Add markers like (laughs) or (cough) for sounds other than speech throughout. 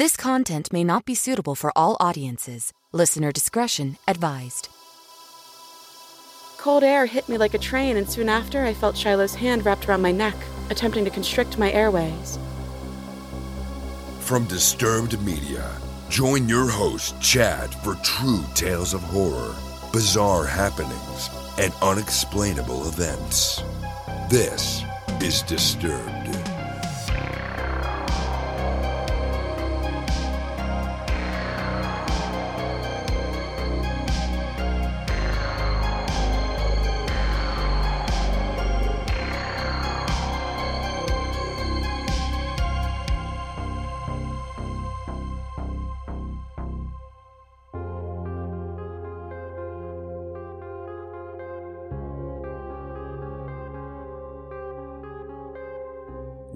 This content may not be suitable for all audiences. Listener discretion advised. Cold air hit me like a train, and soon after, I felt Shiloh's hand wrapped around my neck, attempting to constrict my airways. From Disturbed Media, join your host, Chad, for true tales of horror, bizarre happenings, and unexplainable events. This is Disturbed.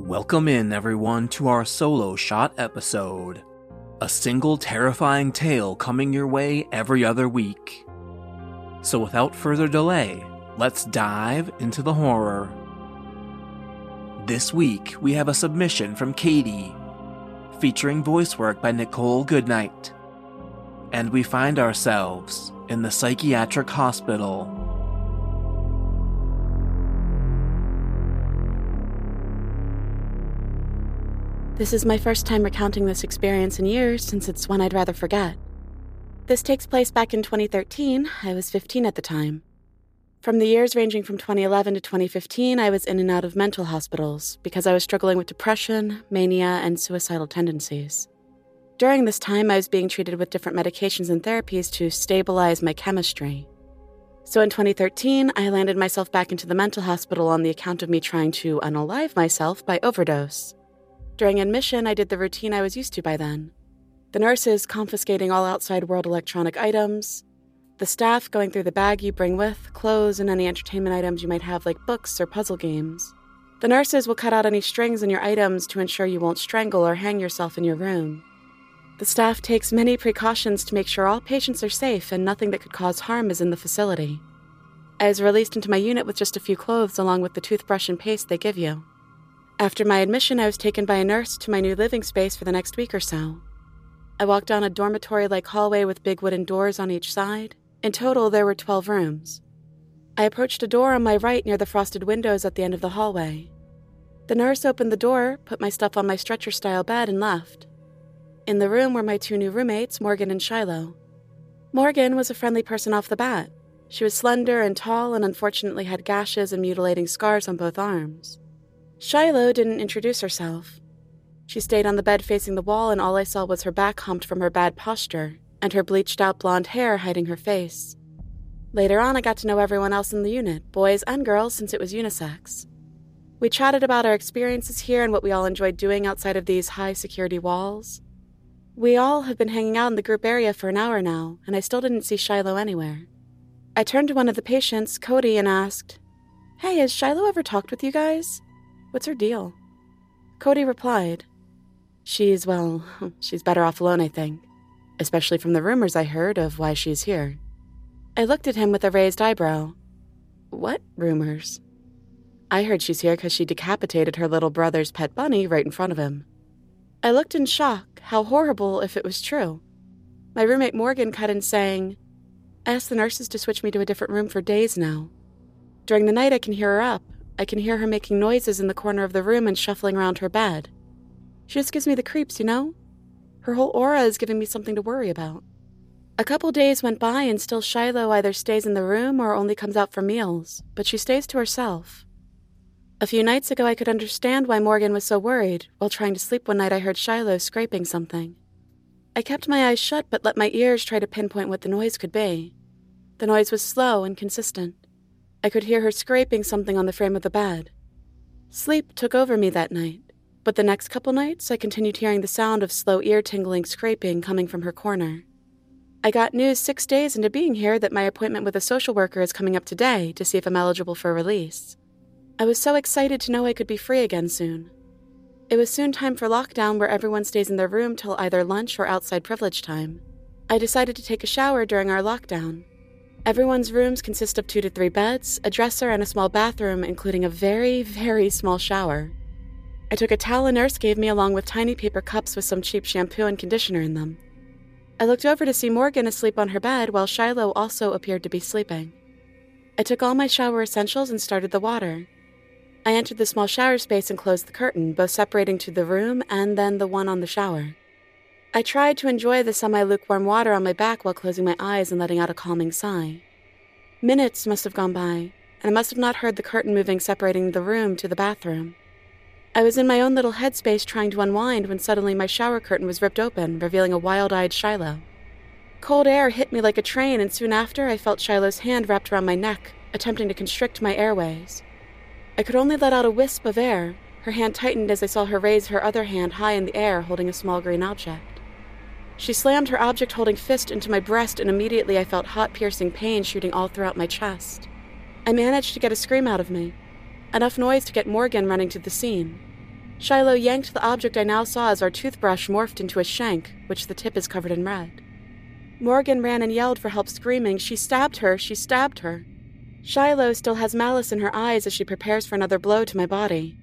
Welcome in, everyone, to our solo shot episode. A single terrifying tale coming your way every other week. So, without further delay, let's dive into the horror. This week, we have a submission from Katie, featuring voice work by Nichole Goodnight. And we find ourselves in the psychiatric hospital. This is my first time recounting this experience in years since it's one I'd rather forget. This takes place back in 2013. I was 15 at the time. From the years ranging from 2011 to 2015, I was in and out of mental hospitals because I was struggling with depression, mania, and suicidal tendencies. During this time, I was being treated with different medications and therapies to stabilize my chemistry. So in 2013, I landed myself back into the mental hospital on the account of me trying to unalive myself by overdose. During admission, I did the routine I was used to by then the nurses confiscating all outside world electronic items, the staff going through the bag you bring with, clothes, and any entertainment items you might have, like books or puzzle games. The nurses will cut out any strings in your items to ensure you won't strangle or hang yourself in your room. The staff takes many precautions to make sure all patients are safe and nothing that could cause harm is in the facility. I was released into my unit with just a few clothes along with the toothbrush and paste they give you. After my admission, I was taken by a nurse to my new living space for the next week or so. I walked down a dormitory like hallway with big wooden doors on each side. In total, there were 12 rooms. I approached a door on my right near the frosted windows at the end of the hallway. The nurse opened the door, put my stuff on my stretcher style bed, and left. In the room were my two new roommates, Morgan and Shiloh. Morgan was a friendly person off the bat. She was slender and tall and unfortunately had gashes and mutilating scars on both arms. Shiloh didn't introduce herself. She stayed on the bed facing the wall, and all I saw was her back humped from her bad posture and her bleached out blonde hair hiding her face. Later on, I got to know everyone else in the unit, boys and girls, since it was unisex. We chatted about our experiences here and what we all enjoyed doing outside of these high security walls. We all have been hanging out in the group area for an hour now, and I still didn't see Shiloh anywhere. I turned to one of the patients, Cody, and asked, Hey, has Shiloh ever talked with you guys? What's her deal? Cody replied, She's, well, (laughs) she's better off alone, I think, especially from the rumors I heard of why she's here. I looked at him with a raised eyebrow. What rumors? I heard she's here because she decapitated her little brother's pet bunny right in front of him. I looked in shock. How horrible if it was true. My roommate Morgan cut in saying, I asked the nurses to switch me to a different room for days now. During the night, I can hear her up, I can hear her making noises in the corner of the room and shuffling around her bed. She just gives me the creeps, you know? Her whole aura is giving me something to worry about. A couple days went by and still Shiloh either stays in the room or only comes out for meals, but she stays to herself. A few nights ago, I could understand why Morgan was so worried. While trying to sleep one night, I heard Shiloh scraping something. I kept my eyes shut but let my ears try to pinpoint what the noise could be. The noise was slow and consistent. I could hear her scraping something on the frame of the bed. Sleep took over me that night, but the next couple nights I continued hearing the sound of slow ear tingling scraping coming from her corner. I got news six days into being here that my appointment with a social worker is coming up today to see if I'm eligible for release. I was so excited to know I could be free again soon. It was soon time for lockdown where everyone stays in their room till either lunch or outside privilege time. I decided to take a shower during our lockdown. Everyone's rooms consist of two to three beds, a dresser, and a small bathroom, including a very, very small shower. I took a towel a nurse gave me along with tiny paper cups with some cheap shampoo and conditioner in them. I looked over to see Morgan asleep on her bed while Shiloh also appeared to be sleeping. I took all my shower essentials and started the water. I entered the small shower space and closed the curtain, both separating to the room and then the one on the shower. I tried to enjoy the semi lukewarm water on my back while closing my eyes and letting out a calming sigh. Minutes must have gone by, and I must have not heard the curtain moving separating the room to the bathroom. I was in my own little headspace trying to unwind when suddenly my shower curtain was ripped open, revealing a wild eyed Shiloh. Cold air hit me like a train, and soon after I felt Shiloh's hand wrapped around my neck, attempting to constrict my airways. I could only let out a wisp of air. Her hand tightened as I saw her raise her other hand high in the air, holding a small green object. She slammed her object holding fist into my breast, and immediately I felt hot, piercing pain shooting all throughout my chest. I managed to get a scream out of me, enough noise to get Morgan running to the scene. Shiloh yanked the object I now saw as our toothbrush morphed into a shank, which the tip is covered in red. Morgan ran and yelled for help, screaming, She stabbed her! She stabbed her! Shiloh still has malice in her eyes as she prepares for another blow to my body.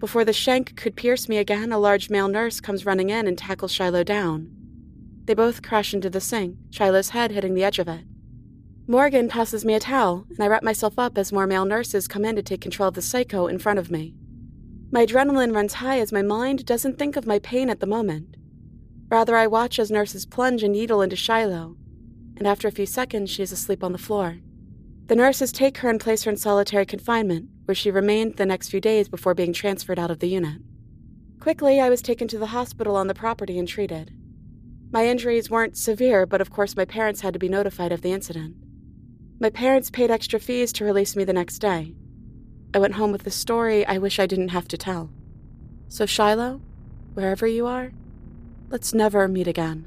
Before the shank could pierce me again, a large male nurse comes running in and tackles Shiloh down. They both crash into the sink, Shiloh's head hitting the edge of it. Morgan tosses me a towel, and I wrap myself up as more male nurses come in to take control of the psycho in front of me. My adrenaline runs high as my mind doesn't think of my pain at the moment. Rather, I watch as nurses plunge a needle into Shiloh, and after a few seconds, she is asleep on the floor. The nurses take her and place her in solitary confinement, where she remained the next few days before being transferred out of the unit. Quickly, I was taken to the hospital on the property and treated. My injuries weren't severe, but of course, my parents had to be notified of the incident. My parents paid extra fees to release me the next day. I went home with a story I wish I didn't have to tell. So, Shiloh, wherever you are, let's never meet again.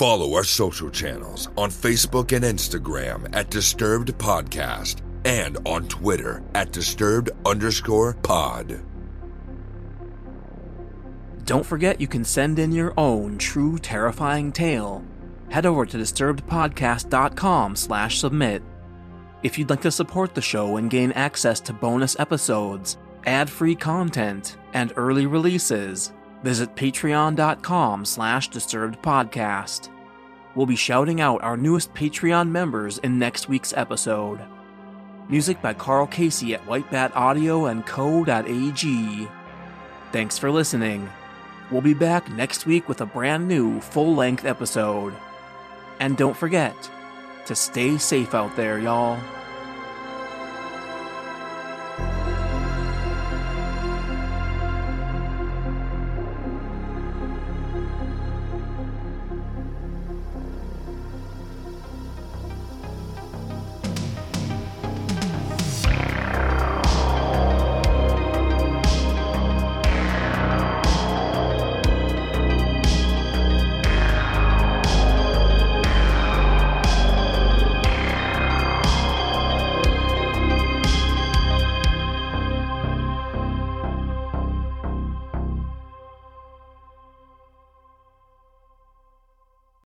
Follow our social channels on Facebook and Instagram at Disturbed Podcast and on Twitter at Disturbed underscore pod. Don't forget you can send in your own true terrifying tale. Head over to disturbedpodcast.com slash submit. If you'd like to support the show and gain access to bonus episodes, ad-free content, and early releases, visit patreon.com slash disturbedpodcast. We'll be shouting out our newest Patreon members in next week's episode. Music by Carl Casey at Whitebat Audio and Co.ag. Thanks for listening. We'll be back next week with a brand new full length episode. And don't forget to stay safe out there, y'all.